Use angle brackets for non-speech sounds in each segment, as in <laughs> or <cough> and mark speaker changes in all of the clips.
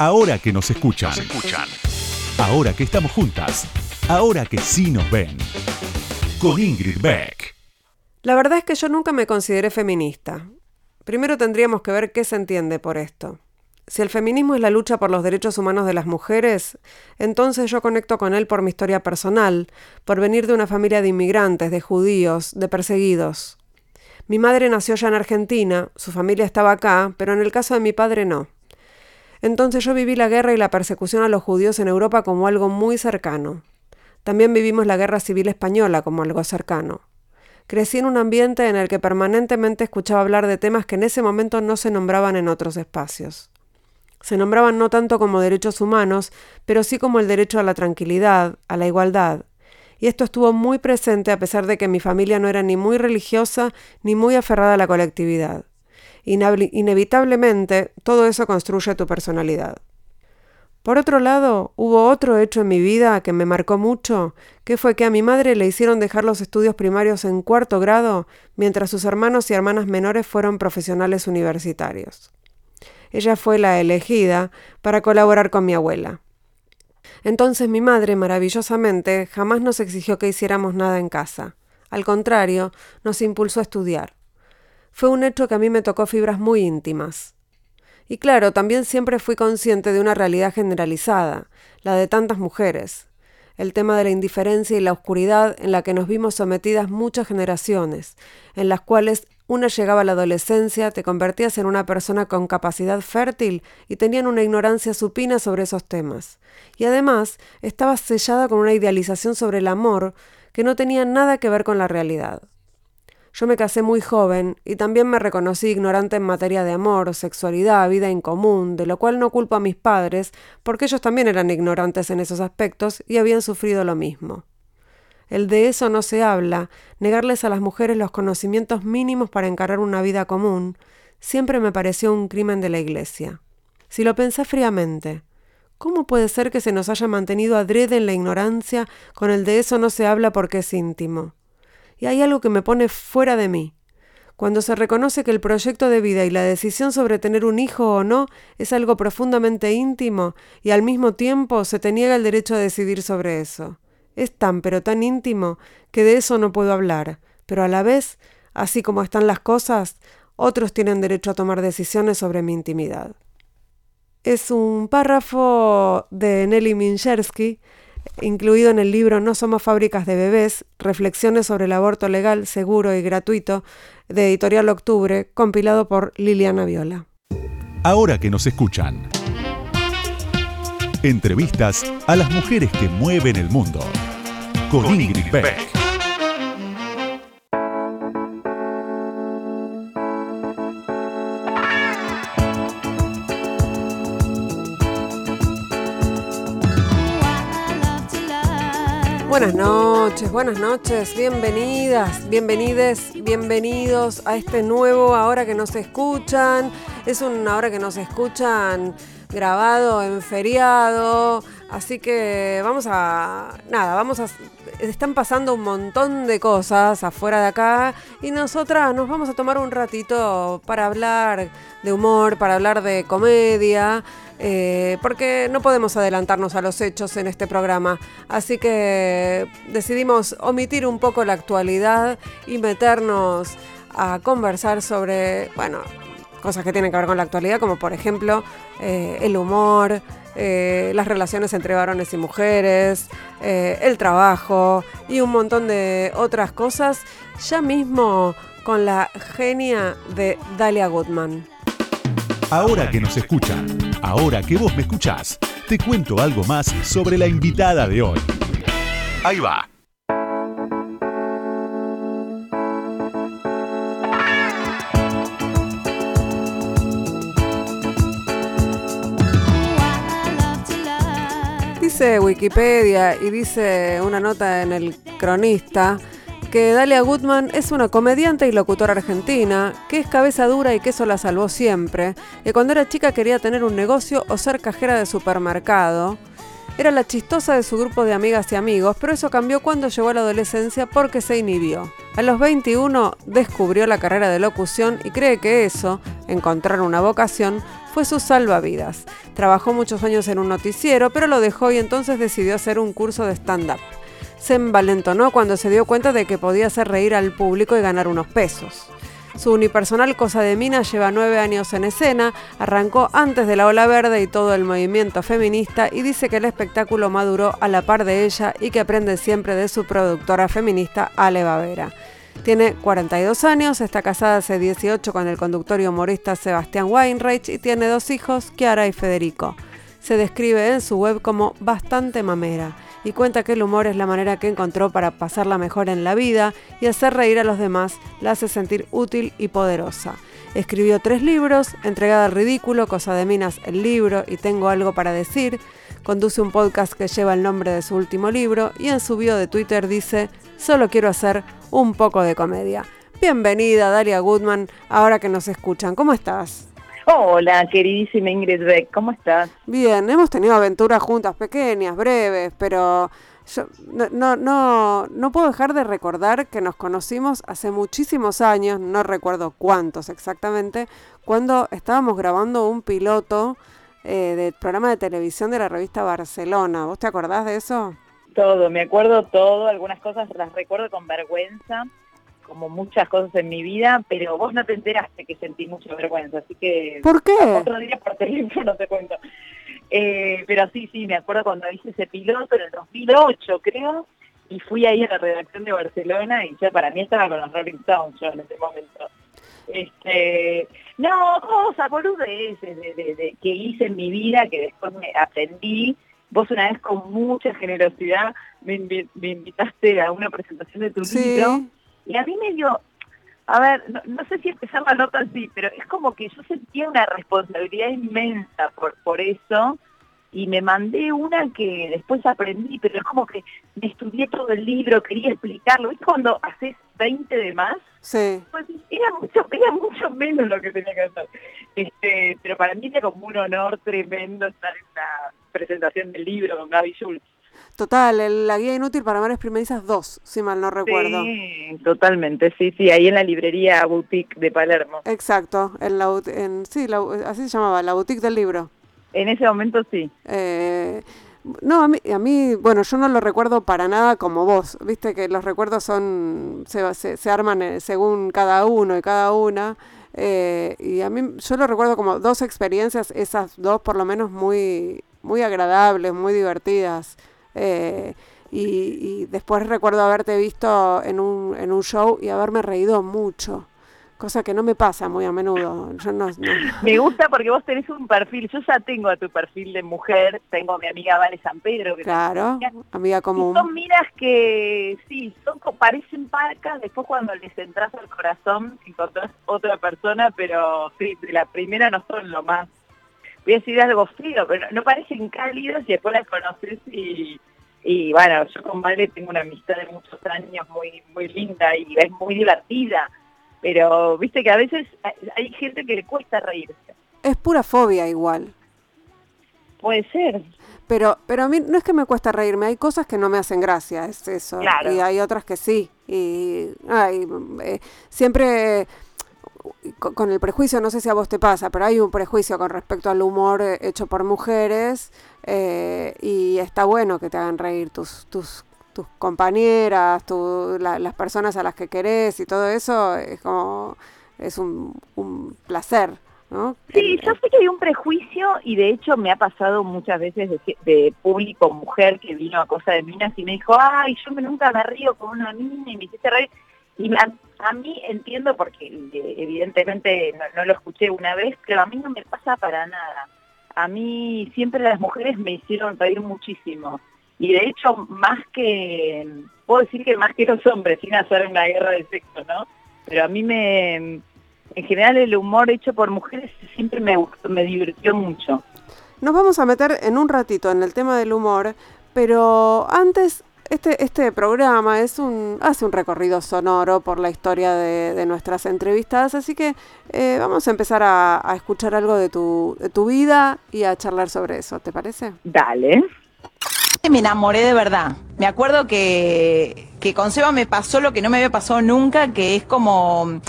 Speaker 1: Ahora que nos escuchan. Ahora que estamos juntas. Ahora que sí nos ven. Con Ingrid Beck.
Speaker 2: La verdad es que yo nunca me consideré feminista. Primero tendríamos que ver qué se entiende por esto. Si el feminismo es la lucha por los derechos humanos de las mujeres, entonces yo conecto con él por mi historia personal, por venir de una familia de inmigrantes, de judíos, de perseguidos. Mi madre nació ya en Argentina, su familia estaba acá, pero en el caso de mi padre no. Entonces yo viví la guerra y la persecución a los judíos en Europa como algo muy cercano. También vivimos la guerra civil española como algo cercano. Crecí en un ambiente en el que permanentemente escuchaba hablar de temas que en ese momento no se nombraban en otros espacios. Se nombraban no tanto como derechos humanos, pero sí como el derecho a la tranquilidad, a la igualdad. Y esto estuvo muy presente a pesar de que mi familia no era ni muy religiosa ni muy aferrada a la colectividad. Inevitablemente, todo eso construye tu personalidad. Por otro lado, hubo otro hecho en mi vida que me marcó mucho, que fue que a mi madre le hicieron dejar los estudios primarios en cuarto grado, mientras sus hermanos y hermanas menores fueron profesionales universitarios ella fue la elegida para colaborar con mi abuela. Entonces mi madre, maravillosamente, jamás nos exigió que hiciéramos nada en casa. Al contrario, nos impulsó a estudiar. Fue un hecho que a mí me tocó fibras muy íntimas. Y claro, también siempre fui consciente de una realidad generalizada, la de tantas mujeres, el tema de la indiferencia y la oscuridad en la que nos vimos sometidas muchas generaciones, en las cuales una llegaba a la adolescencia, te convertías en una persona con capacidad fértil y tenían una ignorancia supina sobre esos temas. Y además estabas sellada con una idealización sobre el amor que no tenía nada que ver con la realidad. Yo me casé muy joven y también me reconocí ignorante en materia de amor, sexualidad, vida en común, de lo cual no culpo a mis padres, porque ellos también eran ignorantes en esos aspectos y habían sufrido lo mismo. El de eso no se habla, negarles a las mujeres los conocimientos mínimos para encarar una vida común, siempre me pareció un crimen de la Iglesia. Si lo pensé fríamente, ¿cómo puede ser que se nos haya mantenido adrede en la ignorancia con el de eso no se habla porque es íntimo? Y hay algo que me pone fuera de mí. Cuando se reconoce que el proyecto de vida y la decisión sobre tener un hijo o no es algo profundamente íntimo y al mismo tiempo se te niega el derecho a decidir sobre eso. Es tan pero tan íntimo que de eso no puedo hablar, pero a la vez, así como están las cosas, otros tienen derecho a tomar decisiones sobre mi intimidad. Es un párrafo de Nelly Minchersky, incluido en el libro No somos fábricas de bebés, Reflexiones sobre el aborto legal, seguro y gratuito, de Editorial Octubre, compilado por Liliana Viola.
Speaker 1: Ahora que nos escuchan. Entrevistas a las mujeres que mueven el mundo. Con, Ingrid Beck.
Speaker 2: Buenas noches, buenas noches, bienvenidas, bienvenides, bienvenidos a este nuevo Ahora que nos escuchan. Es una hora que nos escuchan grabado en feriado. Así que vamos a. Nada, vamos a. Están pasando un montón de cosas afuera de acá. Y nosotras nos vamos a tomar un ratito para hablar de humor, para hablar de comedia. Eh, porque no podemos adelantarnos a los hechos en este programa. Así que decidimos omitir un poco la actualidad y meternos a conversar sobre, bueno, cosas que tienen que ver con la actualidad, como por ejemplo eh, el humor, eh, las relaciones entre varones y mujeres, eh, el trabajo y un montón de otras cosas, ya mismo con la genia de Dalia Goodman.
Speaker 1: Ahora que nos escuchan, ahora que vos me escuchás, te cuento algo más sobre la invitada de hoy. Ahí va.
Speaker 2: Dice Wikipedia y dice una nota en el cronista que Dalia Goodman es una comediante y locutora argentina, que es cabeza dura y que eso la salvó siempre, que cuando era chica quería tener un negocio o ser cajera de supermercado. Era la chistosa de su grupo de amigas y amigos, pero eso cambió cuando llegó a la adolescencia porque se inhibió. A los 21 descubrió la carrera de locución y cree que eso, encontrar una vocación, fue su salvavidas. Trabajó muchos años en un noticiero, pero lo dejó y entonces decidió hacer un curso de stand-up. Se envalentonó cuando se dio cuenta de que podía hacer reír al público y ganar unos pesos. Su unipersonal Cosa de Mina lleva nueve años en escena, arrancó antes de la ola verde y todo el movimiento feminista y dice que el espectáculo maduró a la par de ella y que aprende siempre de su productora feminista Ale Bavera. Tiene 42 años, está casada hace 18 con el conductor y humorista Sebastián Weinreich y tiene dos hijos, Kiara y Federico. Se describe en su web como bastante mamera y cuenta que el humor es la manera que encontró para pasarla mejor en la vida y hacer reír a los demás la hace sentir útil y poderosa. Escribió tres libros, Entregada al Ridículo, Cosa de Minas, el libro y Tengo algo para decir. Conduce un podcast que lleva el nombre de su último libro y en su bio de Twitter dice, solo quiero hacer un poco de comedia. Bienvenida, Dalia Goodman, ahora que nos escuchan. ¿Cómo estás?
Speaker 3: Hola, queridísima Ingrid Beck, ¿cómo estás?
Speaker 2: Bien, hemos tenido aventuras juntas, pequeñas, breves, pero yo no, no, no, puedo dejar de recordar que nos conocimos hace muchísimos años, no recuerdo cuántos exactamente, cuando estábamos grabando un piloto eh, del programa de televisión de la revista Barcelona. ¿Vos te acordás de eso?
Speaker 3: Todo, me acuerdo todo, algunas cosas las recuerdo con vergüenza como muchas cosas en mi vida, pero vos no te enteraste que sentí mucha vergüenza, así que...
Speaker 2: ¿Por qué?
Speaker 3: Otro día por teléfono te cuento. Eh, pero sí, sí, me acuerdo cuando hice ese piloto en el 2008, creo, y fui ahí a la redacción de Barcelona y ya para mí estaba con los Rolling Stones yo en ese momento. Este, no, cosas, boludeces de, de, de, que hice en mi vida que después me aprendí. Vos una vez con mucha generosidad me, invitaste a una presentación de tu libro y a mí me dio, a ver, no, sé si empezar la nota así, pero es como que yo sentía una responsabilidad inmensa por, por eso y me mandé una que después aprendí, pero es como que me estudié todo el libro, quería explicarlo. ¿Viste cuando haces 20 de más?
Speaker 2: Sí.
Speaker 3: Pues era mucho, era mucho menos lo que tenía que hacer. Este, pero para mí era como un honor tremendo estar en la presentación del libro con Gaby Schultz.
Speaker 2: Total, la guía inútil para mares primerizas 2, si mal no recuerdo.
Speaker 3: Sí, totalmente, sí, sí, ahí en la librería Boutique de Palermo.
Speaker 2: Exacto, en la, en, sí, así se llamaba, la boutique del libro.
Speaker 3: En ese momento sí.
Speaker 2: Eh, no, a mí, a mí, bueno, yo no lo recuerdo para nada como vos, viste que los recuerdos son, se, se, arman eh, según cada uno y cada una. Eh, y a mí, yo lo recuerdo como dos experiencias, esas dos por lo menos muy, muy agradables, muy divertidas. Eh, y, después recuerdo haberte visto en un, en un show y haberme reído mucho, cosa que no me pasa muy a menudo. Yo no, <laughs>
Speaker 3: Me gusta porque vos tenés un perfil, yo ya tengo a tu perfil de mujer, tengo a mi amiga Vale San Pedro. Que
Speaker 2: claro, amiga común.
Speaker 3: son miras que sí, son parecen parcas, después cuando les entras al corazón encontrás otra persona, pero sí, la primera no son lo más voy a decir algo frío, pero no, parecen cálidos y después las conoces y, y bueno, yo con Vale tengo una amistad de muchos años muy, muy linda y es muy divertida, pero viste que a veces hay gente que le cuesta reírse.
Speaker 2: Es pura fobia igual.
Speaker 3: Puede ser.
Speaker 2: Pero, pero a mí no es que me cuesta reírme, hay cosas que no me hacen gracia, es eso. Y hay otras que sí. Y ay, eh, siempre con el prejuicio, no sé si a vos te pasa, pero hay un prejuicio con respecto al humor eh, hecho por mujeres eh, y está bueno que te hagan reír tus, tus, tus compañeras, tu, las personas a las que querés y todo eso es como, es un, un placer. ¿no?
Speaker 3: Sí, yo sé que hay un prejuicio y de hecho me ha pasado muchas veces de, de, público mujer que vino a Cosa de Minas y me dijo, ay, yo me nunca me río con una mina y me hiciste reír. Y a, mí entiendo, porque eh, evidentemente no, lo escuché una vez, pero a mí no me pasa para nada. A mí siempre las mujeres me hicieron reír muchísimo. Y de hecho, más que, puedo decir que más que los hombres, sin hacer una guerra de sexo, ¿no? Pero a mí me, en general el humor hecho por mujeres siempre me gustó, me divirtió mucho.
Speaker 2: Nos vamos a meter en un ratito en el tema del humor, pero antes este, este programa es un, hace un recorrido sonoro por la historia de, nuestras entrevistadas, así que eh, vamos a empezar a, escuchar algo de tu, de tu vida y a charlar sobre eso, ¿te parece?
Speaker 3: Dale.
Speaker 4: Me enamoré de verdad. Me acuerdo que, que con Seba me pasó lo que no me había pasado nunca, que es como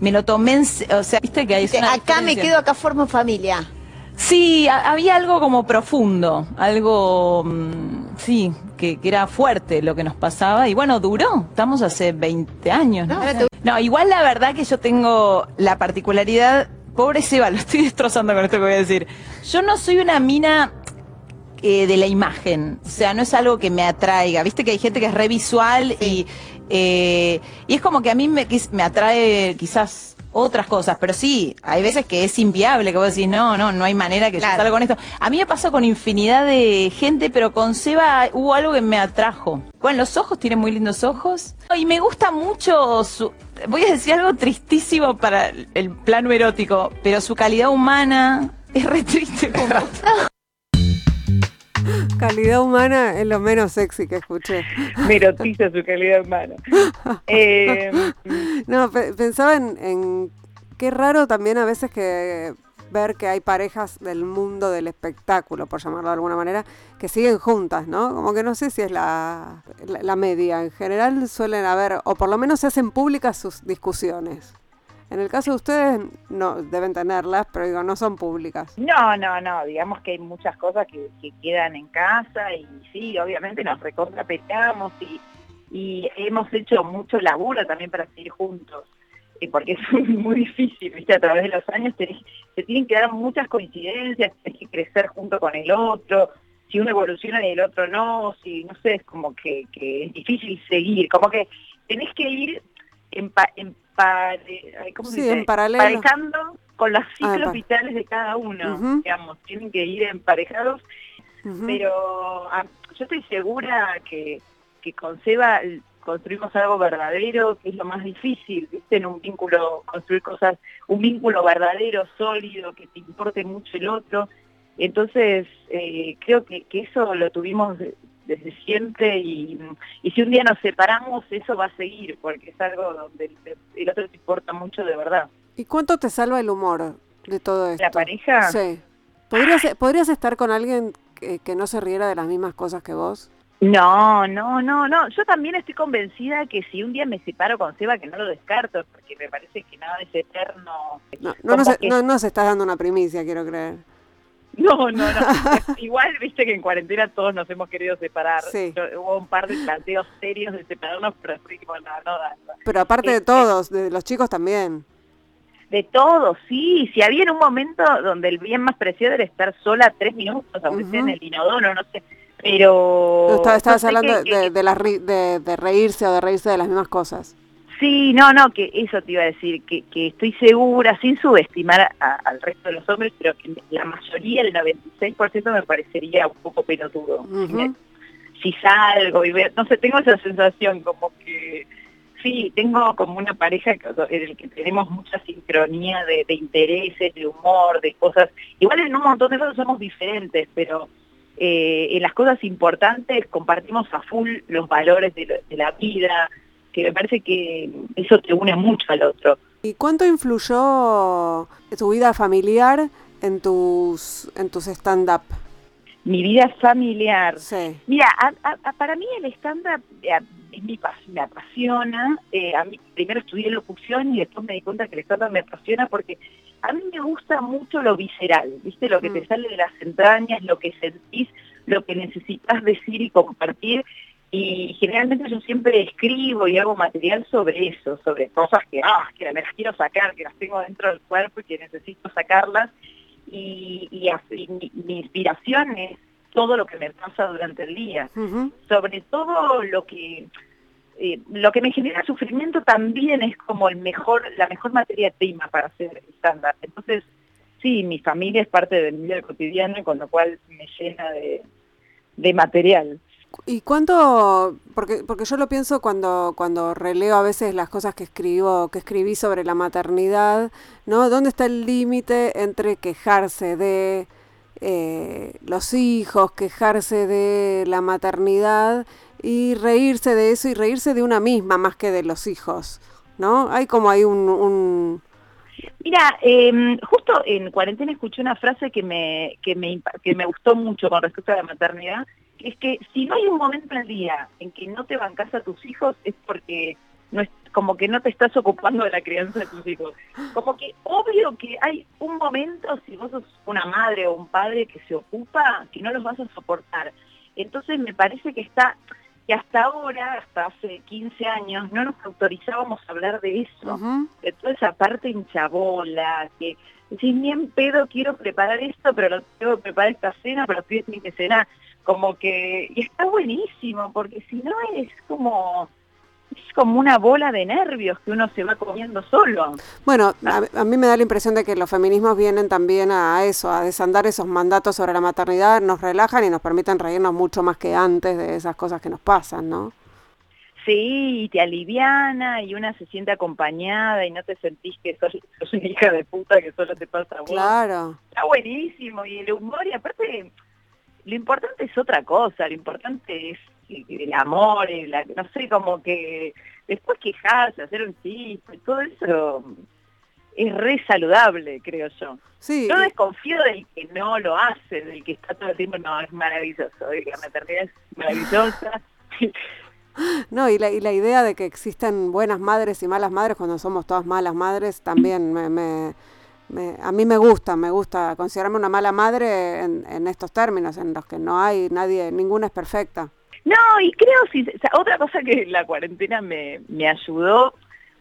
Speaker 4: me lo tomé, o sea, viste que hay
Speaker 5: Acá me quedo, acá formo familia.
Speaker 4: Sí, había algo como profundo, algo, mm, sí, que, era fuerte lo que nos pasaba y bueno, duró, estamos hace 20 años. ¿no? no, igual la verdad que yo tengo la particularidad, pobre Seba, lo estoy destrozando con esto que voy a decir, yo no soy una mina eh, de la imagen, o sea, no es algo que me atraiga, viste que hay gente que es re visual y, eh, y es como que a mí me, me atrae quizás otras cosas, pero sí, hay veces que es inviable, que vos decís, no, no, no hay manera que yo salga con esto. A mí me pasó con infinidad de gente, pero con Seba hubo algo que me atrajo. Bueno, los ojos, tiene muy lindos ojos. Y me gusta mucho su, voy a decir algo tristísimo para el plano erótico, pero su calidad humana es re triste como... <laughs>
Speaker 2: Calidad humana es lo menos sexy que escuché.
Speaker 3: Me erotiza su calidad humana. <laughs>
Speaker 2: Eh, no, pensaba en, qué raro también a veces que ver que hay parejas del mundo del espectáculo, por llamarlo de alguna manera, que siguen juntas, ¿no? Como que no sé si es la, la media. En general suelen haber, o por lo menos se hacen públicas sus discusiones. En el caso de ustedes, no deben tenerlas, pero digo, no son públicas.
Speaker 3: No, no, no, digamos que hay muchas cosas que, quedan en casa y sí, obviamente nos recontra y, hemos hecho mucho laburo también para seguir juntos, eh, porque es <laughs> muy difícil, ¿viste? A través de los años se tienen que dar muchas coincidencias, tienes que crecer junto con el otro, si uno evoluciona y el otro no, si no sé, es como que, es difícil seguir, como que tenés que ir en, en ¿cómo se dice? emparejando con los ah, ciclos vitales de cada uno, digamos, tienen que ir emparejados, pero ah, yo estoy segura que, que con Seba construimos algo verdadero, que es lo más difícil, ¿viste? En un vínculo, construir cosas, un vínculo verdadero, sólido, que te importe mucho el otro. Entonces, eh, creo que, que, eso lo tuvimos desde siempre y, si un día nos separamos eso va a seguir porque es algo donde el, otro te importa mucho de verdad.
Speaker 2: ¿Y cuánto te salva el humor de todo esto?
Speaker 3: ¿La pareja?
Speaker 2: Sí. ¿Podrías, ¿podrías estar con alguien que, no se riera de las mismas cosas que vos?
Speaker 3: No, no, no, no. Yo también estoy convencida que si un día me separo con Seba, que no lo descarto, porque me parece que nada es eterno.
Speaker 2: No, no, no, no, no se está dando una primicia, quiero creer. <laughs>
Speaker 3: No, no, no. <laughs> Igual, viste que en cuarentena todos nos hemos querido separar. hubo un par de planteos serios de separarnos, pero no, no,
Speaker 2: Pero aparte de este, todos, de los chicos también.
Speaker 3: De todos, sí. Si había en un momento donde el bien más preciado era estar sola tres minutos, aunque sea en el inodoro, no sé. Pero...
Speaker 2: estabas hablando de, de, de reírse o de reírse de las mismas cosas.
Speaker 3: Sí, no, no, que eso te iba a decir, que, que estoy segura, sin subestimar al resto de los hombres, pero que la mayoría, el 96% me parecería un poco pelotudo. si, salgo y veo, no sé, tengo esa sensación como que, sí, tengo como una pareja en el que tenemos mucha sincronía de, intereses, de humor, de cosas, igual en un montón de cosas somos diferentes, pero... Eh, en las cosas importantes compartimos a full los valores de la vida, que me parece que eso te une mucho al otro.
Speaker 2: ¿Y cuánto influyó tu vida familiar en tus, en tus stand-up?
Speaker 3: Mi vida familiar.
Speaker 2: Sí.
Speaker 3: Mira, para mí el stand-up eh, me apasiona. Eh, a mí primero estudié locución y después me di cuenta que el stand-up me apasiona porque a mí me gusta mucho lo visceral, ¿viste? Lo que te mm. sale de las entrañas, lo que sentís, lo que necesitas decir y compartir y generalmente yo siempre escribo y hago material sobre eso, sobre cosas que, ah, que me las quiero sacar, que las tengo dentro del cuerpo y que necesito sacarlas. Y, mi, inspiración es todo lo que me pasa durante el día. Sobre todo lo que eh, lo que me genera sufrimiento también es como el mejor, la mejor materia prima para hacer estándar. Entonces, sí, mi familia es parte de mi vida cotidiana, con lo cual me llena de, de material.
Speaker 2: ¿Y cuánto, porque, porque yo lo pienso cuando, cuando releo a veces las cosas que escribo, que escribí sobre la maternidad, ¿no? ¿Dónde está el límite entre quejarse de eh, los hijos, quejarse de la maternidad y reírse de eso y reírse de una misma más que de los hijos, ¿no? Hay como hay un...
Speaker 3: Mira, em, justo en cuarentena escuché una frase que me, que, me, que me gustó mucho con respecto a la maternidad, es que si no hay un momento en el día en que no te bancas a tus hijos es porque no es, como que no te estás ocupando de la crianza de tus hijos. Como que obvio que hay un momento, si vos sos una madre o un padre que se ocupa, que no los vas a soportar. Entonces me parece que está que hasta ahora, hasta hace 15 años, no nos autorizábamos a hablar de eso, de toda esa parte hinchabola, que decís, ni en pedo quiero preparar esto, pero lo tengo que preparar esta cena, pero los pibes tienen que cenar. Como que, y está buenísimo, porque si no es como es como una bola de nervios que uno se va comiendo solo.
Speaker 2: Bueno, a, mí me da la impresión de que los feminismos vienen también a eso, a desandar esos mandatos sobre la maternidad, nos relajan y nos permiten reírnos mucho más que antes de esas cosas que nos pasan, ¿no?
Speaker 3: Sí, y te aliviana y una se siente acompañada y no te sentís que sos, una hija de puta que solo te pasa a vos.
Speaker 2: Claro.
Speaker 3: Está buenísimo y el humor y aparte lo importante es otra cosa, lo importante es el amor, no sé, como que después quejarse, hacer un chiste, todo eso es re saludable, creo yo.
Speaker 2: Sí.
Speaker 3: Yo desconfío del que no lo hace, del que está todo el tiempo, no, es maravilloso, la maternidad es maravillosa. <laughs>
Speaker 2: No, y la, y la idea de que existen buenas madres y malas madres cuando somos todas malas madres también me, me, a mí me gusta, me gusta considerarme una mala madre en, en estos términos, en los que no hay nadie, ninguna es perfecta.
Speaker 3: No, y creo, si, otra cosa que la cuarentena me, me ayudó,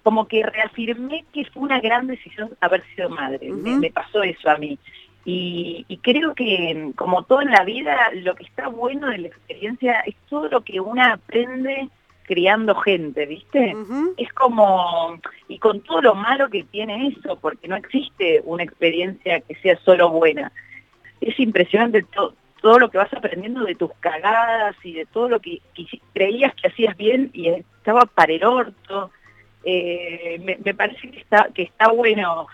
Speaker 3: como que reafirmé que fue una gran decisión haber sido madre. me, pasó eso a mí. Y, y, creo que, como todo en la vida, lo que está bueno de la experiencia es todo lo que uno aprende criando gente, ¿viste? Es como, y con todo lo malo que tiene eso, porque no existe una experiencia que sea solo buena. Es impresionante todo todo lo que vas aprendiendo de tus cagadas y de todo lo que, creías que hacías bien y estaba para el orto. Eh, me, parece que está, que está bueno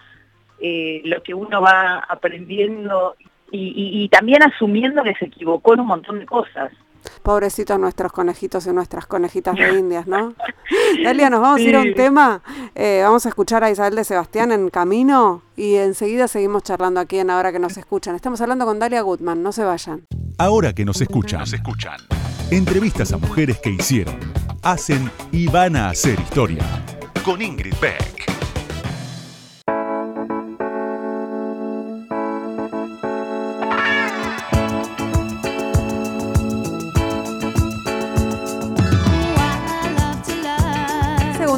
Speaker 3: eh, lo que uno va aprendiendo y, y, también asumiendo que se equivocó en un montón de cosas.
Speaker 2: Pobrecitos nuestros conejitos y nuestras conejitas de indias, ¿no? <laughs> Dalia, nos vamos a ir a un tema. Eh, vamos a escuchar a Isabel de Sebastián en camino y enseguida seguimos charlando aquí en Ahora que nos escuchan. Estamos hablando con Dalia Gutman, no se vayan.
Speaker 1: Ahora que nos escuchan, nos escuchan. Entrevistas a mujeres que hicieron, hacen y van a hacer historia. Con Ingrid Beck.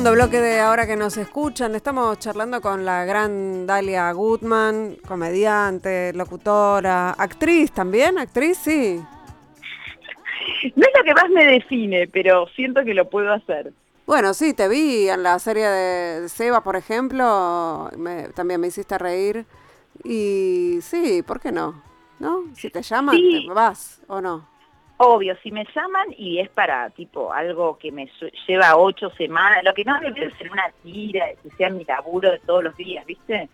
Speaker 2: Bloque de ahora que nos escuchan. Estamos charlando con la gran Dalia Goodman, comediante, locutora, actriz también, actriz, sí.
Speaker 3: No es lo que más me define, pero siento que lo puedo hacer.
Speaker 2: Bueno, sí, te vi en la serie de Seba, por ejemplo, también me hiciste reír. Y sí, ¿por qué no? ¿No? Si te llaman, vas o no.
Speaker 3: Obvio, si me llaman y es para tipo algo que me lleva ocho semanas, lo que no debe ser una tira, que sea mi laburo de todos los días, ¿viste?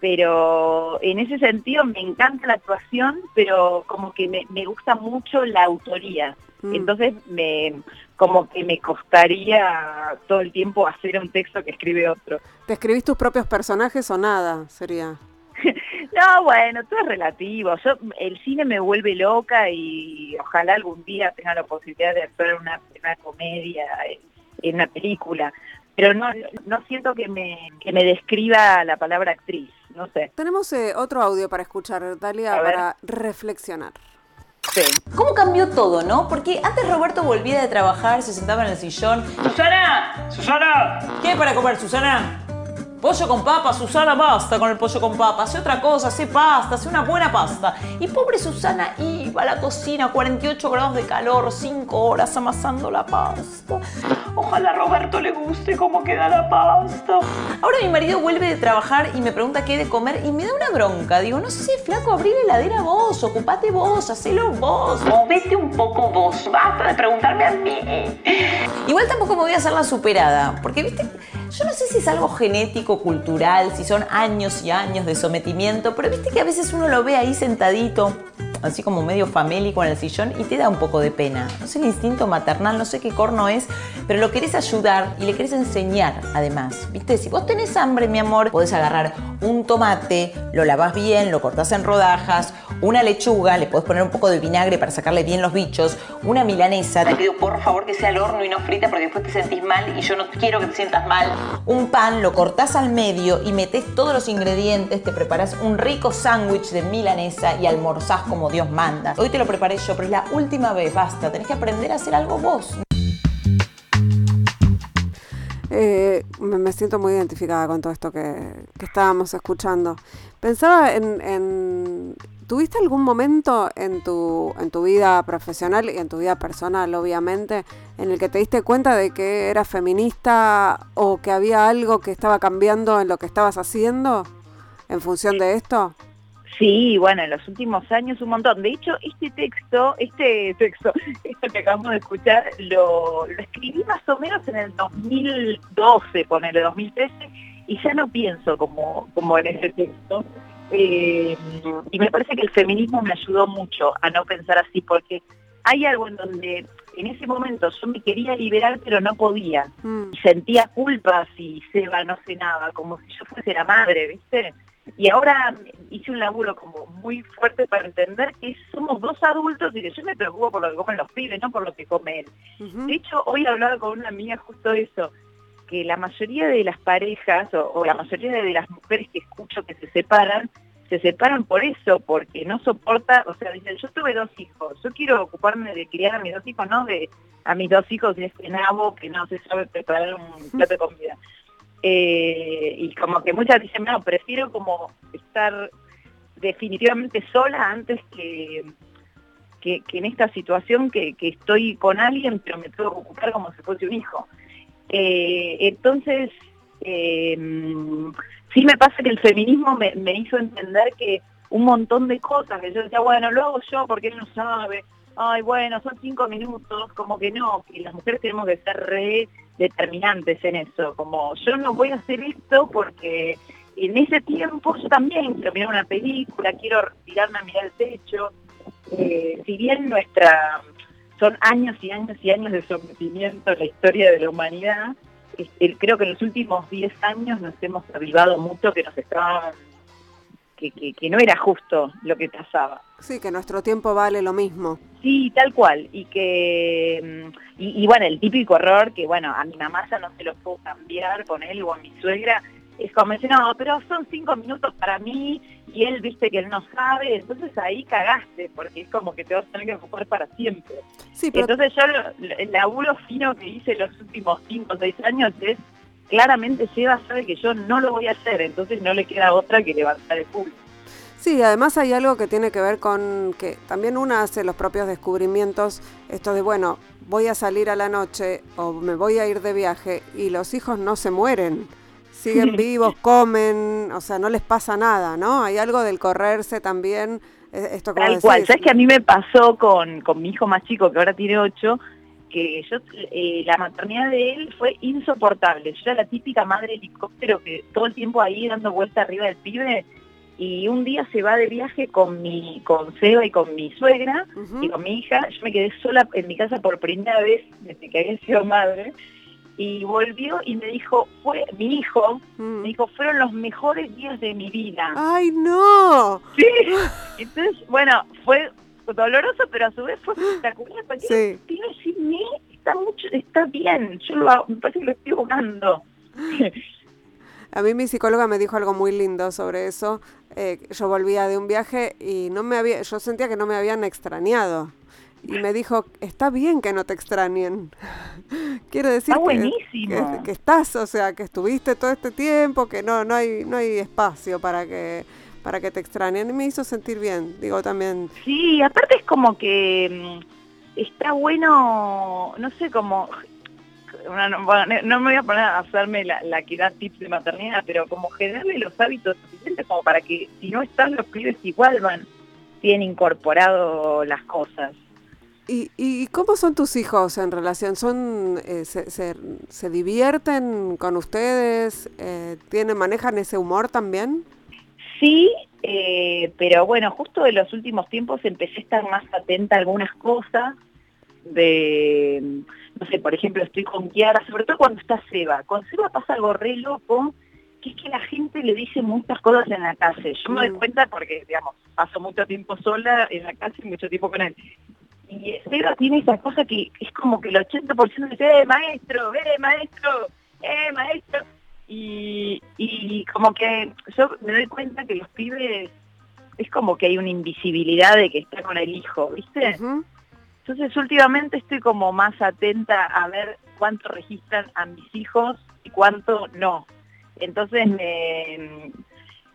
Speaker 3: Pero en ese sentido me encanta la actuación, pero como que me, gusta mucho la autoría. Mm. Entonces me como que me costaría todo el tiempo hacer un texto que escribe otro.
Speaker 2: ¿Te escribís tus propios personajes o nada? Sería. <laughs>
Speaker 3: No, bueno, todo es relativo. Yo, el cine me vuelve loca y ojalá algún día tenga la posibilidad de actuar una, una comedia, en, una película. Pero no, no siento que me, que me describa la palabra actriz, no sé.
Speaker 2: Tenemos eh, otro audio para escuchar, Dalia, para reflexionar.
Speaker 4: Sí. ¿Cómo cambió todo, no? Porque antes Roberto volvía de trabajar, se sentaba en el sillón. ¡Susana! ¡Susana! ¿Qué hay para comer, Susana? Pollo con papa, Susana, basta con el pollo con papa. Hace otra cosa, hace pasta, hace una buena pasta. Y pobre Susana iba a la cocina, 48 grados de calor, 5 horas amasando la pasta. Ojalá a Roberto le guste cómo queda la pasta. Ahora mi marido vuelve de trabajar y me pregunta qué de comer y me da una bronca. Digo, no sé, flaco, abrí la heladera vos, ocupate vos, hacelo vos. Movete un poco vos, basta de preguntarme a mí. Igual tampoco me voy a hacer la superada, porque viste, yo no sé si es algo genético cultural, si son años y años de sometimiento, pero viste que a veces uno lo ve ahí sentadito, así como medio famélico en el sillón y te da un poco de pena. No sé el instinto maternal, no sé qué corno es, pero lo querés ayudar y le querés enseñar además. ¿Viste? Si vos tenés hambre, mi amor, podés agarrar un tomate, lo lavas bien, lo cortás en rodajas, una lechuga, le podés poner un poco de vinagre para sacarle bien los bichos, una milanesa, te pido por favor que sea al horno y no frita porque después te sentís mal y yo no quiero que te sientas mal. Un pan, lo cortás al medio y metés todos los ingredientes, te preparas un rico sándwich de milanesa y almorzás como Dios manda. Hoy te lo preparé yo, pero es la última vez, basta, tenés que aprender a hacer algo vos.
Speaker 2: Eh, me, siento muy identificada con todo esto que, estábamos escuchando. Pensaba en, ¿Tuviste algún momento en tu, en tu vida profesional y en tu vida personal, obviamente, en el que te diste cuenta de que eras feminista o que había algo que estaba cambiando en lo que estabas haciendo en función de esto?
Speaker 3: Sí, bueno, en los últimos años un montón. De hecho, este texto, este texto, <laughs> esto que acabamos de escuchar, lo, escribí más o menos en el 2012, ponele 2013, y ya no pienso como, como en ese texto. Eh, y me parece que el feminismo me ayudó mucho a no pensar así, porque hay algo en donde en ese momento yo me quería liberar, pero no podía. Mm. Sentía culpa si Seba no cenaba, como si yo fuese la madre, ¿viste? Y ahora hice un laburo como muy fuerte para entender que somos dos adultos y que yo me preocupo por lo que comen los pibes, no por lo que comen De hecho, hoy hablaba con una amiga justo eso, que la mayoría de las parejas o, la mayoría de las mujeres que escucho que se separan, se separan por eso, porque no soporta, o sea, dicen, yo tuve dos hijos, yo quiero ocuparme de criar a mis dos hijos, no de a mis dos hijos de este nabo que no se sabe preparar un plato de comida. Eh, y como que muchas dicen, no, prefiero como estar definitivamente sola antes que, que, en esta situación que, estoy con alguien, pero me tengo que ocupar como si fuese un hijo. Eh, entonces, eh, sí me pasa que el feminismo me, hizo entender que un montón de cosas, que yo decía, bueno, lo hago yo porque él no sabe, ay, bueno, son cinco minutos, como que no, que las mujeres tenemos que ser re determinantes en eso, como yo no voy a hacer esto porque en ese tiempo yo también quiero mirar una película, quiero tirarme a mirar el techo, eh, si bien nuestra son años y años y años de sometimiento a la historia de la humanidad, creo que en los últimos 10 años nos hemos avivado mucho que nos estaban que, no era justo lo que pasaba.
Speaker 2: Sí, que nuestro tiempo vale lo mismo.
Speaker 3: Sí, tal cual. Y que, mm, y, bueno, el típico error que, bueno, a mi mamá ya no se lo puedo cambiar con él o a mi suegra, es como decir, no, pero son cinco minutos para mí y él, viste que él no sabe, entonces ahí cagaste, porque es como que te vas a tener que ocupar para siempre. Sí, Entonces yo el laburo fino que hice los últimos cinco o seis años es claramente Seba sabe que yo no lo voy a hacer, entonces no le queda otra que levantar el público.
Speaker 2: Sí, además hay algo que tiene que ver con que también una hace los propios descubrimientos, esto de, bueno, voy a salir a la noche o me voy a ir de viaje y los hijos no se mueren, siguen <laughs> vivos, comen, o sea, no les pasa nada, ¿no? Hay algo del correrse también. Eh, esto
Speaker 3: Tal cual, ¿sabes que a mí me pasó con, con mi hijo más chico, que ahora tiene ocho, que yo eh, la maternidad de él fue insoportable. Yo era la típica madre helicóptero que todo el tiempo ahí dando vuelta arriba del pibe y un día se va de viaje con mi con Seba y con mi suegra y con mi hija. Yo me quedé sola en mi casa por primera vez desde que había sido madre y volvió y me dijo, fue mi hijo, mm. me dijo, fueron los mejores días de mi vida.
Speaker 2: ¡Ay, no!
Speaker 3: Sí, entonces, bueno, fue doloroso, pero a su vez fue <gasps> espectacular, porque sí. mí está, mucho, está bien, yo lo, me parece que lo estoy jugando. <laughs>
Speaker 2: A mí mi psicóloga me dijo algo muy lindo sobre eso. Eh, yo volvía de un viaje y no me había, yo sentía que no me habían extrañado. Y me dijo, está bien que no te extrañen. <laughs> Quiero decir que, que, estás, o sea, que estuviste todo este tiempo, que no, no hay, no hay espacio para que para que te extrañen. Y me hizo sentir bien, digo también.
Speaker 3: Sí, aparte es como que mm, está bueno, no sé, como... no, me voy a poner a hacerme la, la que da tips de maternidad, pero como generarle los hábitos suficientes como para que si no están los pibes igual van, tienen incorporado las cosas.
Speaker 2: ¿Y, ¿Y, cómo son tus hijos en relación? ¿Son eh, se, se, divierten con ustedes? Eh, ¿tienen, ¿Manejan ese humor también?
Speaker 3: Sí, eh, pero bueno, justo en los últimos tiempos empecé a estar más atenta a algunas cosas de, no sé, por ejemplo, estoy con Kiara, sobre todo cuando está Seba. Con Seba pasa algo re loco, que es que la gente le dice muchas cosas en la calle. Yo me doy mm. cuenta porque, digamos, paso mucho tiempo sola en la calle y mucho tiempo con él. Y Seba tiene esa cosa que es como que el 80% dice, ¡eh, maestro! ¡eh, maestro! ¡eh, maestro! Y, y como que yo me doy cuenta que los pibes es como que hay una invisibilidad de que está con el hijo, ¿viste? Entonces últimamente estoy como más atenta a ver cuánto registran a mis hijos y cuánto no. Entonces me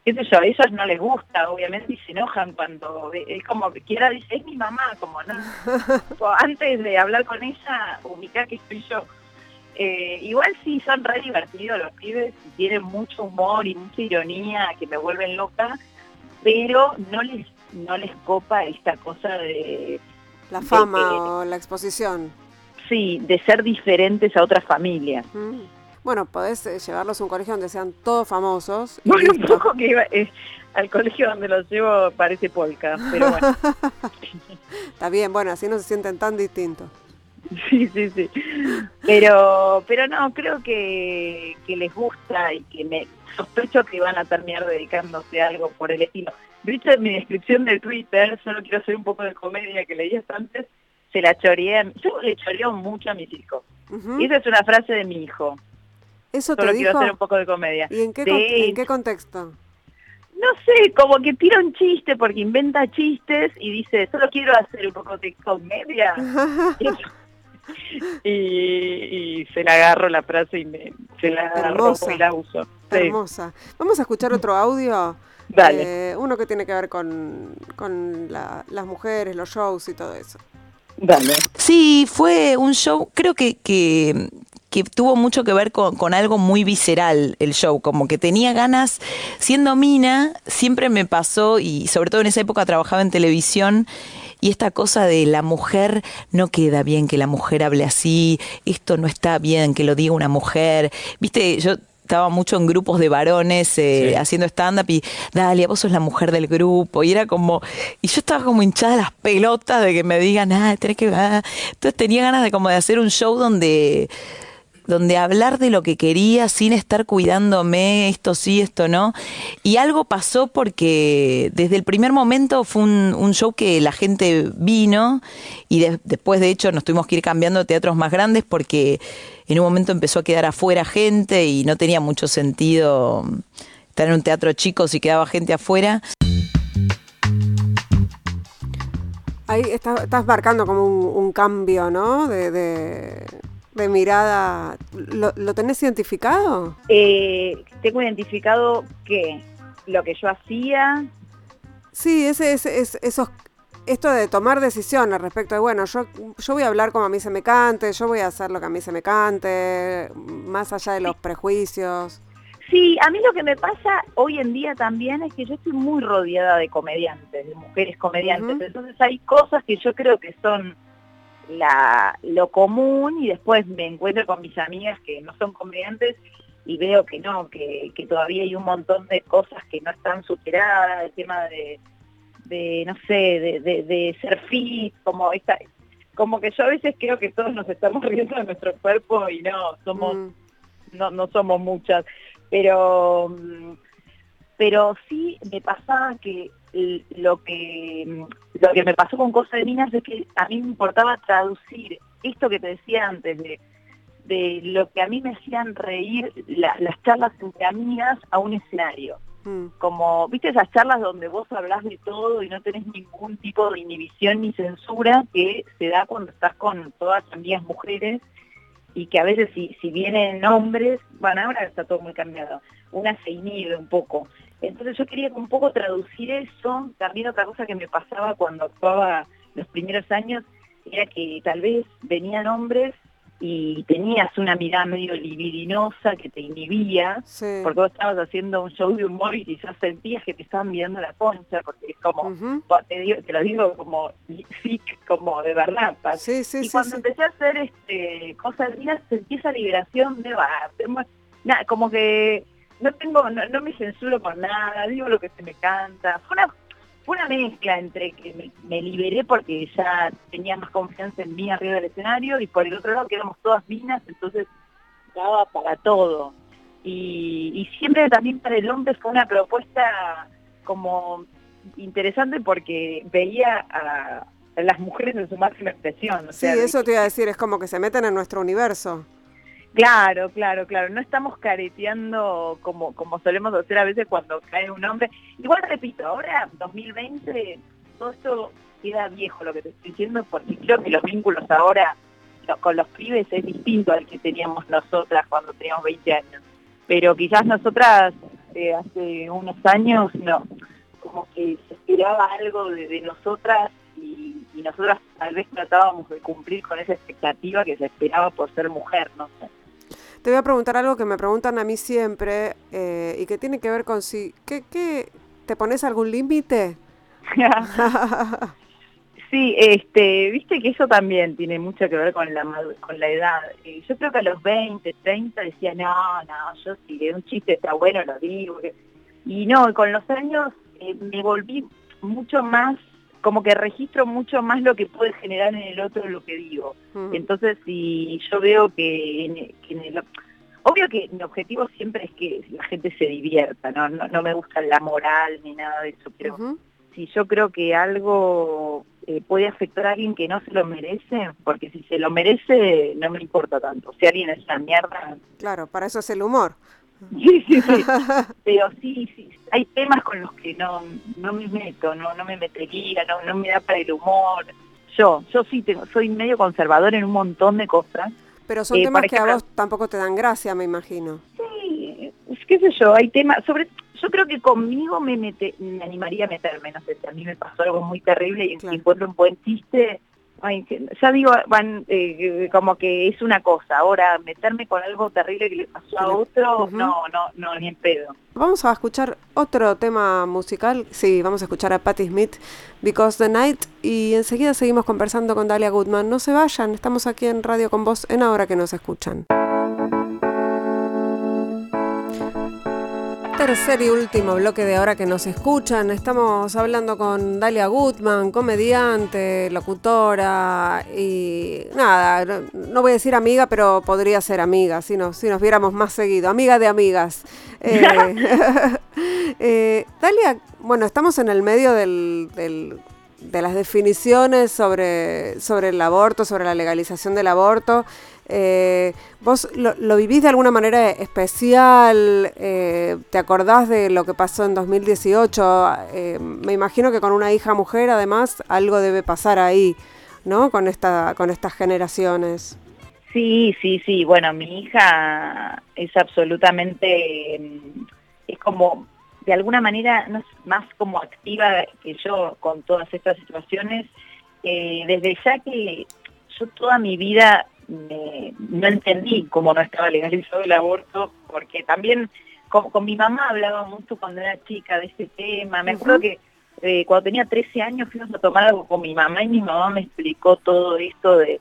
Speaker 3: qué sé yo, a ellos no les gusta, obviamente, y se enojan cuando es como que quiera dice, es mi mamá, como no. <laughs> Antes de hablar con ella, ubicar que estoy yo. Eh, igual sí son re divertidos los pibes, tienen mucho humor y mucha ironía que me vuelven loca, pero no les no les copa esta cosa de
Speaker 2: la fama o la exposición.
Speaker 3: Sí, de ser diferentes a otras familias. Mm.
Speaker 2: Bueno, podés eh, llevarlos a un colegio donde sean todos famosos.
Speaker 3: Bueno, un poco que iba, eh, al colegio donde los llevo parece polka, pero bueno. <laughs>
Speaker 2: Está bien, bueno, así no se sienten tan distintos. <laughs>
Speaker 3: Sí, sí, sí. Pero, pero no, creo que, que les gusta y que me sospecho que van a terminar dedicándose a algo por el estilo. Viste en mi descripción de Twitter, solo quiero hacer un poco de comedia que leías antes, se la choreé, yo le choreo mucho a mis hijos. Y esa es una frase de mi hijo.
Speaker 2: ¿Eso solo
Speaker 3: quiero hacer un poco de comedia.
Speaker 2: ¿Y en qué, en qué contexto?
Speaker 3: No sé, como que tira un chiste porque inventa chistes y dice, solo quiero hacer un poco de comedia. <laughs> <laughs> y, se la agarro la frase y me, se la agarro y la uso.
Speaker 2: Hermosa. Vamos a escuchar otro audio.
Speaker 3: Dale.
Speaker 2: Eh, uno que tiene que ver con, con las mujeres, los shows y todo eso.
Speaker 3: Dale.
Speaker 4: Sí, fue un show, creo que, que, que tuvo mucho que ver con, con, algo muy visceral el show, como que tenía ganas, siendo mina, siempre me pasó, y sobre todo en esa época trabajaba en televisión, y esta cosa de la mujer, no queda bien que la mujer hable así, esto no está bien que lo diga una mujer. Viste, yo estaba mucho en grupos de varones eh, haciendo stand-up y Dalia, vos sos la mujer del grupo. Y era como, y yo estaba como hinchada las pelotas de que me digan, ah, tenés que. Ah". Entonces tenía ganas de como de hacer un show donde donde hablar de lo que quería sin estar cuidándome, esto sí, esto no. Y algo pasó porque desde el primer momento fue un, show que la gente vino y después de hecho nos tuvimos que ir cambiando teatros más grandes porque en un momento empezó a quedar afuera gente y no tenía mucho sentido estar en un teatro chico si quedaba gente afuera.
Speaker 2: Ahí estás marcando como un, cambio, ¿no? de mirada, ¿lo, lo tenés identificado?
Speaker 3: Eh, tengo identificado que lo que yo hacía.
Speaker 2: Sí, ese, ese, esos, esto de tomar decisiones respecto de, bueno, yo, yo voy a hablar como a mí se me cante, yo voy a hacer lo que a mí se me cante, más allá de los prejuicios.
Speaker 3: Sí, a mí lo que me pasa hoy en día también es que yo estoy muy rodeada de comediantes, de mujeres comediantes, entonces hay cosas que yo creo que son la, lo común y después me encuentro con mis amigas que no son comediantes y veo que no, que, que todavía hay un montón de cosas que no están superadas, el tema de, de no sé, de, de, ser fit, como esta, como que yo a veces creo que todos nos estamos <laughs> riendo de nuestro cuerpo y no, somos, mm. no, no somos muchas, pero, pero sí me pasaba que lo que lo que me pasó con Cosa de Minas es que a mí me importaba traducir esto que te decía antes de, de lo que a mí me hacían reír las charlas entre amigas a un escenario. Mm. Como, viste esas charlas donde vos hablas de todo y no tenés ningún tipo de inhibición ni censura que se da cuando estás con todas amigas mujeres y que a veces si, si vienen hombres, bueno, ahora está todo muy cambiado, una se inhibe un poco. Entonces yo quería un poco traducir eso. También otra cosa que me pasaba cuando actuaba los primeros años era que tal vez venían hombres y tenías una mirada medio libidinosa que te inhibía, porque vos estabas haciendo un show de humor y quizás sentías que te estaban mirando la concha, porque es como, te, lo digo como como de verdad. y cuando empecé a hacer este, cosas sentí esa liberación de, nada, como que no tengo, no, me censuro con nada, digo lo que se me canta. Fue una, fue una mezcla entre que me, liberé porque ya tenía más confianza en mí arriba del escenario y por el otro lado que éramos todas minas, entonces daba para todo. Y, y siempre también para el hombre fue una propuesta como interesante porque veía a, las mujeres en su máxima expresión.
Speaker 2: sí, eso te iba a decir, es como que se meten en nuestro universo.
Speaker 3: Claro, claro, claro. No estamos careteando como, como solemos hacer a veces cuando cae un hombre. Igual repito, ahora, 2020, todo esto queda viejo lo que te estoy diciendo, porque creo que los vínculos ahora con los pibes es distinto al que teníamos nosotras cuando teníamos 20 años. Pero quizás nosotras eh, hace unos años, no, como que se esperaba algo de, nosotras y, y, nosotras tal vez tratábamos de cumplir con esa expectativa que se esperaba por ser mujer, no sé.
Speaker 2: Te voy a preguntar algo que me preguntan a mí siempre eh, y que tiene que ver con si... ¿qué, qué, ¿Te pones algún límite? <laughs>
Speaker 3: sí, este, viste que eso también tiene mucho que ver con la, con la edad. Eh, yo creo que a los 20, 30 decía, no, no, yo si de un chiste está bueno lo digo. Y no, con los años eh, me volví mucho más como que registro mucho más lo que puede generar en el otro lo que digo. Mm. Entonces, si yo veo que en, el... Obvio que mi objetivo siempre es que la gente se divierta, ¿no? No, me gusta la moral ni nada de eso, pero si yo creo que algo eh, puede afectar a alguien que no se lo merece, porque si se lo merece no me importa tanto. Si alguien es una mierda...
Speaker 2: Claro, para eso es el humor. <laughs>
Speaker 3: Sí, sí, sí. <laughs> Pero sí, sí, hay temas con los que no, no me meto, no, no me metería, no, no me da para el humor. Yo, yo sí tengo, soy medio conservador en un montón de cosas.
Speaker 2: Pero son eh, temas que a vos tampoco te dan gracia, me imagino.
Speaker 3: Sí, qué sé yo, hay temas, sobre, yo creo que conmigo me mete, me animaría a meterme, no sé, si a mí me pasó algo muy terrible y encuentro un buen chiste, ya digo, van eh, como que es una cosa. Ahora, meterme con algo terrible que le pasó a otro, no, no, no, ni en pedo.
Speaker 2: Vamos a escuchar otro tema musical. Sí, vamos a escuchar a Patti Smith, Because the Night. Y enseguida seguimos conversando con Dalia Goodman. No se vayan, estamos aquí en Radio con Vos en Ahora que nos escuchan. Tercer y último bloque de ahora que nos escuchan. Estamos hablando con Dalia Gutman, comediante, locutora y nada, no, voy a decir amiga, pero podría ser amiga si nos, si nos viéramos más seguido. Amiga de amigas. <laughs> Eh, <laughs> eh, Dalia, bueno, estamos en el medio del, de las definiciones sobre, sobre el aborto, sobre la legalización del aborto. Eh, ¿Vos lo, vivís de alguna manera especial? Eh, ¿Te acordás de lo que pasó en 2018? Eh, me imagino que con una hija mujer, además, algo debe pasar ahí, ¿no? Con, esta, con estas generaciones.
Speaker 3: Sí, sí, sí. Bueno, mi hija es absolutamente, mm, es como, de alguna manera, no es más como activa que yo con todas estas situaciones. desde ya que yo toda mi vida no entendí cómo no estaba legalizado el aborto, porque también con, mi mamá hablaba mucho cuando era chica de este tema. Me acuerdo que eh, cuando tenía 13 años fuimos a tomar algo con mi mamá y mi mamá me explicó todo esto de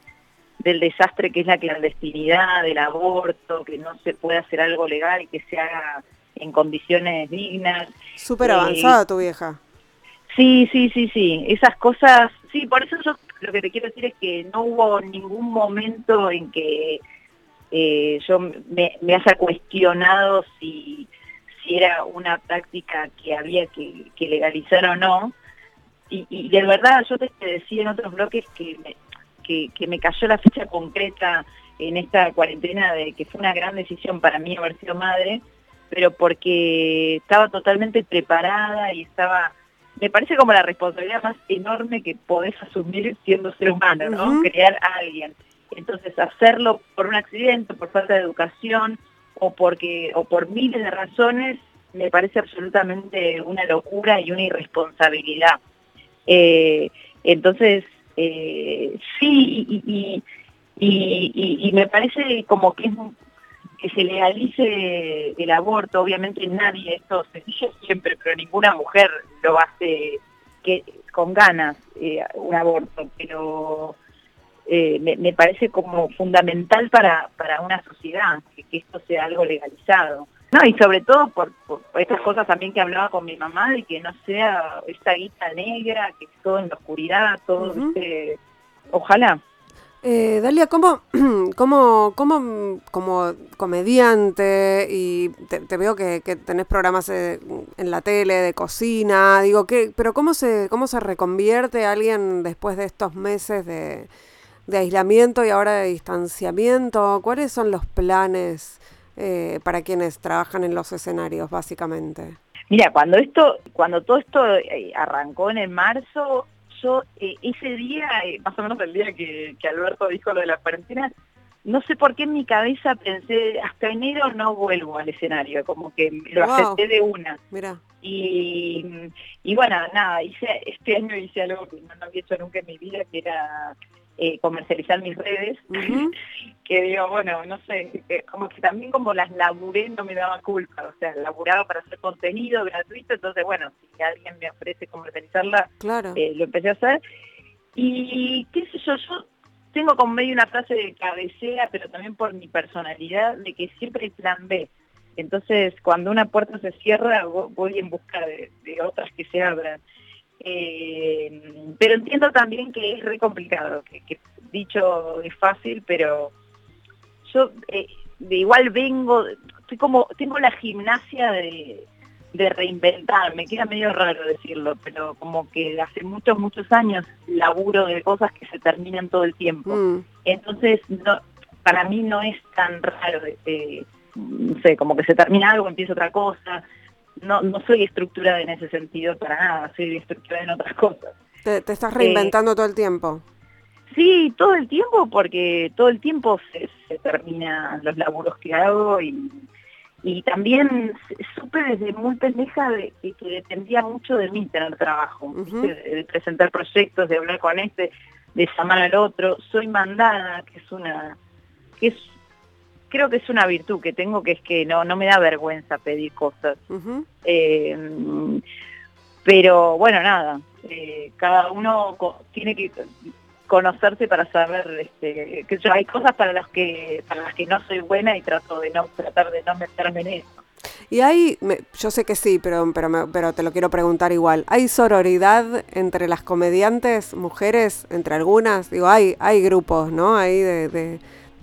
Speaker 3: del desastre que es la clandestinidad, del aborto, que no se puede hacer algo legal y que se haga en condiciones dignas.
Speaker 2: Súper avanzada eh, tu vieja.
Speaker 3: Sí, sí, sí, sí. Esas cosas, sí, por eso yo lo que te quiero decir es que no hubo ningún momento en que eh, yo me, haya cuestionado si, si era una práctica que había que, legalizar o no. Y, de verdad, yo te, decía en otros bloques que me, que, me cayó la fecha concreta en esta cuarentena de que fue una gran decisión para mí haber sido madre, pero porque estaba totalmente preparada y estaba me parece como la responsabilidad más enorme que podés asumir siendo ser humano, ¿no? Crear a alguien. Entonces, hacerlo por un accidente, por falta de educación o porque o por miles de razones, me parece absolutamente una locura y una irresponsabilidad. Eh, entonces, eh, sí, y, y, y, me parece como que es que se legalice el aborto, obviamente nadie, esto se dice siempre, pero ninguna mujer lo hace que, con ganas, eh, un aborto, pero eh, me, parece como fundamental para, para una sociedad que, esto sea algo legalizado. No, y sobre todo por, estas cosas también que hablaba con mi mamá, de que no sea esta guita negra, que es todo en la oscuridad, todo, ojalá.
Speaker 2: Eh, Dalia, ¿cómo, <clears throat> cómo, cómo, como comediante, y te, veo que, tenés programas eh, en la tele de cocina, digo, ¿qué, pero cómo se, cómo se reconvierte alguien después de estos meses de, de aislamiento y ahora de distanciamiento? ¿Cuáles son los planes eh, para quienes trabajan en los escenarios, básicamente?
Speaker 3: Mira, cuando esto, cuando todo esto eh, arrancó en el marzo, yo eh, ese día, eh, más o menos el día que, Alberto dijo lo de la cuarentena, no sé por qué en mi cabeza pensé, hasta enero no vuelvo al escenario, como que lo acepté de una.
Speaker 2: Mira.
Speaker 3: Y, y bueno, nada, hice este año hice algo que no, no había hecho nunca en mi vida, que era eh, comercializar mis redes, <laughs> que digo, bueno, no sé, como que también como las laburé no me daba culpa, o sea, laburaba para hacer contenido gratuito, entonces bueno, si alguien me ofrece comercializarla,
Speaker 2: claro.
Speaker 3: Eh, lo empecé a hacer. Y qué sé yo, yo tengo como medio una frase de cabecera, pero también por mi personalidad, de que siempre hay plan B. Entonces, cuando una puerta se cierra, voy en busca de otras que se abran. Eh, pero entiendo también que es re complicado, que, dicho es fácil, pero yo eh, de igual vengo, estoy como, tengo la gimnasia de, de reinventar, me queda medio raro decirlo, pero como que hace muchos, muchos años laburo de cosas que se terminan todo el tiempo. Mm. Entonces, no, para mí no es tan raro, eh, no sé, como que se termina algo, empieza otra cosa no, no soy estructurada en ese sentido para nada, soy estructurada en otras cosas.
Speaker 2: ¿Te, estás reinventando eh, todo el tiempo?
Speaker 3: Sí, todo el tiempo, porque todo el tiempo se, se terminan los laburos que hago y, y también supe desde muy pendeja de, que dependía mucho de mí tener trabajo, de, presentar proyectos, de hablar con este, de llamar al otro. Soy mandada, que es una que es creo que es una virtud que tengo, que es que no, no me da vergüenza pedir cosas. Eh, pero bueno, nada, eh, cada uno tiene que conocerse para saber este, que yo, hay cosas para las que para las que no soy buena y trato de no tratar de no meterme en eso.
Speaker 2: Y hay, yo sé que sí, pero, pero, pero te lo quiero preguntar igual. ¿Hay sororidad entre las comediantes mujeres, entre algunas? Digo, hay, hay grupos, ¿no? De de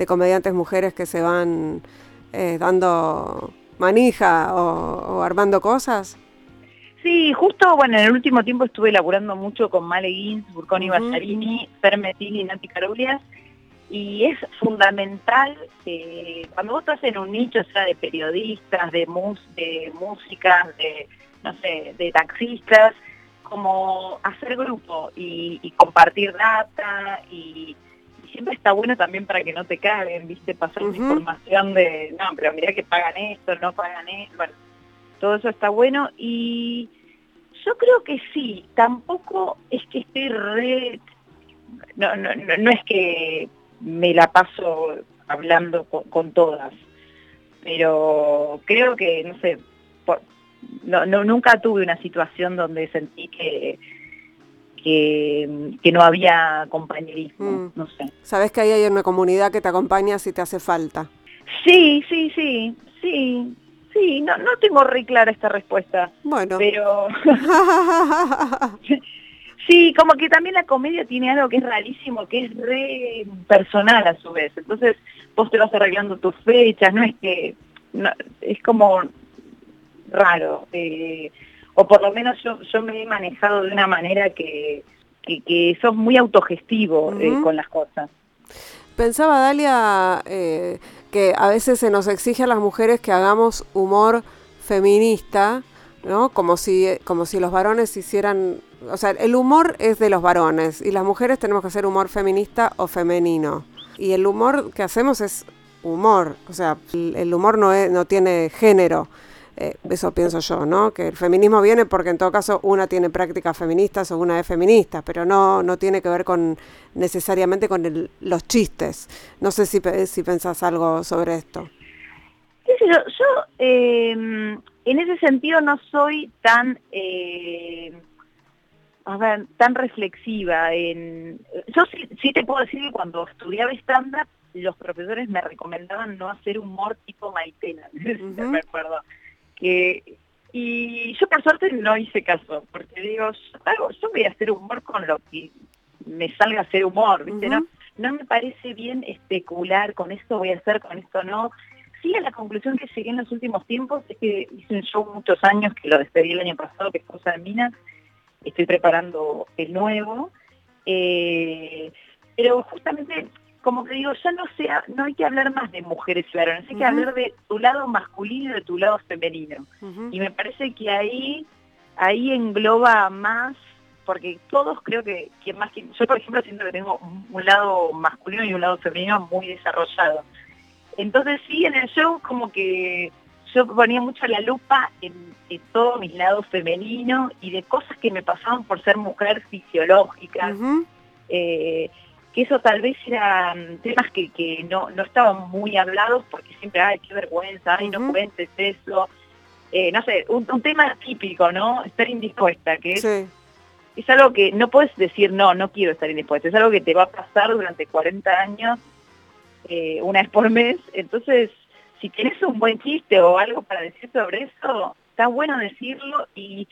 Speaker 2: comediantes mujeres que se van eh, dando manija o, armando cosas?
Speaker 3: Sí, justo, bueno, en el último tiempo estuve laburando mucho con Male Gins, Burconi uh Bassarini, y Nati Carulias, y es fundamental que cuando vos estás en un nicho, sea de periodistas, de, mus de música, de, no sé, de taxistas, como hacer grupo y compartir data y siempre está bueno también para que no te caguen, viste, pasar información de, no, pero mira que pagan esto, no pagan esto, bueno, todo eso está bueno y yo creo que sí, tampoco es que esté re, no, no, no, es que me la paso hablando con, todas, pero creo que, no sé, no, no, nunca tuve una situación donde sentí que que, no había compañerismo, mm. no sé.
Speaker 2: Sabes que ahí hay una comunidad que te acompaña si te hace falta.
Speaker 3: Sí, sí, sí, sí, sí, no, no tengo re clara esta respuesta.
Speaker 2: Bueno.
Speaker 3: Pero... <laughs> sí, como que también la comedia tiene algo que es rarísimo, que es re personal a su vez. Entonces vos te vas arreglando tus fechas, no es que... es como raro. Eh, o por lo menos yo, yo me he manejado de una manera que, que, sos muy autogestivo eh, con las cosas.
Speaker 2: Pensaba, Dalia, eh, que a veces se nos exige a las mujeres que hagamos humor feminista, ¿no? Como si, como si los varones hicieran... O sea, el humor es de los varones y las mujeres tenemos que hacer humor feminista o femenino. Y el humor que hacemos es humor, o sea, el humor no, es, no tiene género. Eh, eso pienso yo, ¿no? Que el feminismo viene porque en todo caso una tiene prácticas feministas o una es feminista, pero no, no tiene que ver con necesariamente con los chistes. No sé si, si pensás algo sobre esto.
Speaker 3: Yo, em, en ese sentido no soy tan, eh, a ver, tan reflexiva. En, yo sí, te puedo decir que cuando estudiaba stand los profesores me recomendaban no hacer humor tipo Maitena, <laughs> me acuerdo. Que, y yo por suerte no hice caso, porque digo, yo, voy a hacer humor con lo que me salga a hacer humor, ¿viste? ¿no? no me parece bien especular con esto voy a hacer, con esto no. Sí, a la conclusión que llegué en los últimos tiempos es que hice un show muchos años, que lo despedí el año pasado, que es Cosa de Mina, estoy preparando el nuevo, eh, pero justamente como que digo, ya no sea, no hay que hablar más de mujeres y varones, hay que hablar de tu lado masculino y de tu lado femenino. Y me parece que ahí, ahí engloba más, porque todos creo que, que más que, yo por ejemplo siento que tengo un lado masculino y un lado femenino muy desarrollado. Entonces sí, en el show como que yo ponía mucho la lupa en, en todo mi lado femenino y de cosas que me pasaban por ser mujer fisiológica que eso tal vez eran temas que, que no, no estaban muy hablados porque siempre, ay, qué vergüenza, ay, no cuentes eso. Eh, no sé, un, tema típico, ¿no? Estar indispuesta, que es, es algo que no puedes decir, no, no quiero estar indispuesta, es algo que te va a pasar durante 40 años, eh, una vez por mes, entonces, si tienes un buen chiste o algo para decir sobre eso, está bueno decirlo y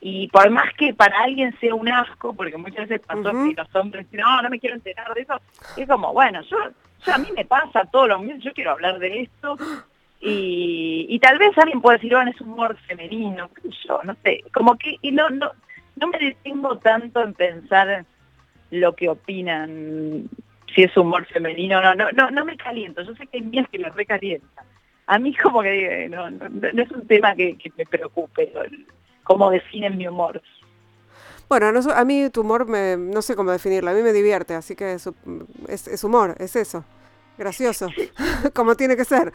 Speaker 3: y por más que para alguien sea un asco, porque muchas veces pasó que los hombres dicen, no, no me quiero enterar de eso, es como, bueno, yo, yo a mí me pasa todo lo mismo, yo quiero hablar de esto, y, y tal vez alguien puede decir, bueno, es humor femenino, yo, no sé, como que, y no, no, no me detengo tanto en pensar lo que opinan, si es humor femenino, no, no, no, no me caliento, yo sé que hay mías que me recalientan. A mí como que no, no, no es un tema que, que me preocupe, cómo definen mi humor.
Speaker 2: Bueno, a mí tu humor, me, no sé cómo definirlo, a mí me divierte, así que es, es, humor, es eso, gracioso, <laughs> como tiene que ser.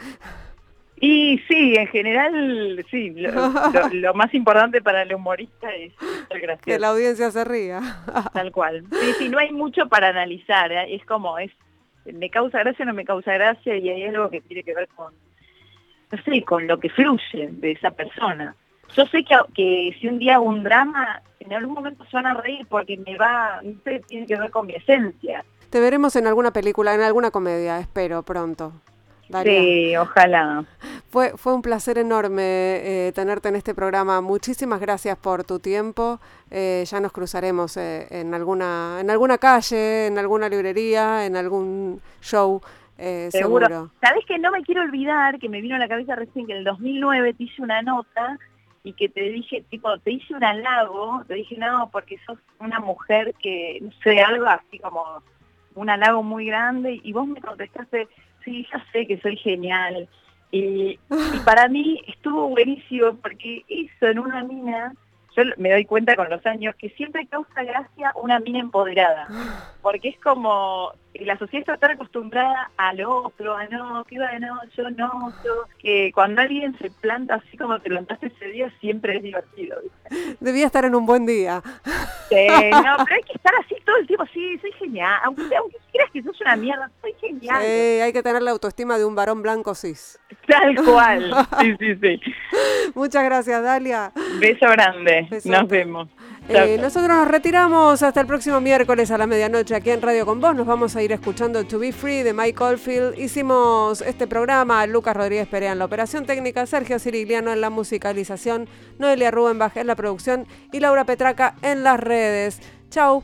Speaker 3: Y sí, en general, sí, lo, más importante para el humorista es ser gracioso.
Speaker 2: Que la audiencia se ría.
Speaker 3: Tal cual. Sí, sí, no hay mucho para analizar, ¿eh? es como, es me causa gracia o no me causa gracia y hay algo que tiene que ver con, no sé, con lo que fluye de esa persona yo sé que, que si un día hago un drama, en algún momento se van a reír porque me va, no sé, tiene que ver con mi esencia.
Speaker 2: Te veremos en alguna película, en alguna comedia, espero pronto.
Speaker 3: Sí, ojalá.
Speaker 2: Fue, fue un placer enorme eh, tenerte en este programa. Muchísimas gracias por tu tiempo. Eh, ya nos cruzaremos eh, en, alguna, en alguna calle, en alguna librería, en algún show. seguro. seguro.
Speaker 3: Sabes que no me quiero olvidar, que me vino a la cabeza recién que en el 2009 te hice una nota y que te dije, tipo, te hice un halago, te dije, no, porque sos una mujer que, no sé, algo así como un halago muy grande, y vos me contestaste, sí, ya sé que soy genial. Y, y <laughs> para mí estuvo buenísimo porque eso en una mina yo me doy cuenta con los años que siempre causa gracia una mina empoderada, <gasps> porque es como la sociedad está tan acostumbrada al otro, a no, que va, no, yo no, yo, que cuando alguien se planta así como te plantaste ese día siempre es divertido.
Speaker 2: Debía estar en un buen día.
Speaker 3: Sí, no, <laughs> pero hay que estar así todo el tiempo, sí, soy genial, aunque, aunque creas que sos una mierda, soy genial. Sí,
Speaker 2: hay que tener la autoestima de un varón blanco cis.
Speaker 3: Tal cual, <laughs> sí, sí, sí.
Speaker 2: Muchas gracias, Dalia.
Speaker 3: Beso grande. Nos vemos.
Speaker 2: Eh, nosotros nos retiramos hasta el próximo miércoles a la medianoche aquí en Radio Con Vos. Nos vamos a ir escuchando To Be Free de Mike Oldfield. Hicimos este programa, Lucas Rodríguez Perea en la operación técnica, Sergio Cirigliano en la musicalización, Noelia Rubenbach en la producción y Laura Petraca en las redes. Chau.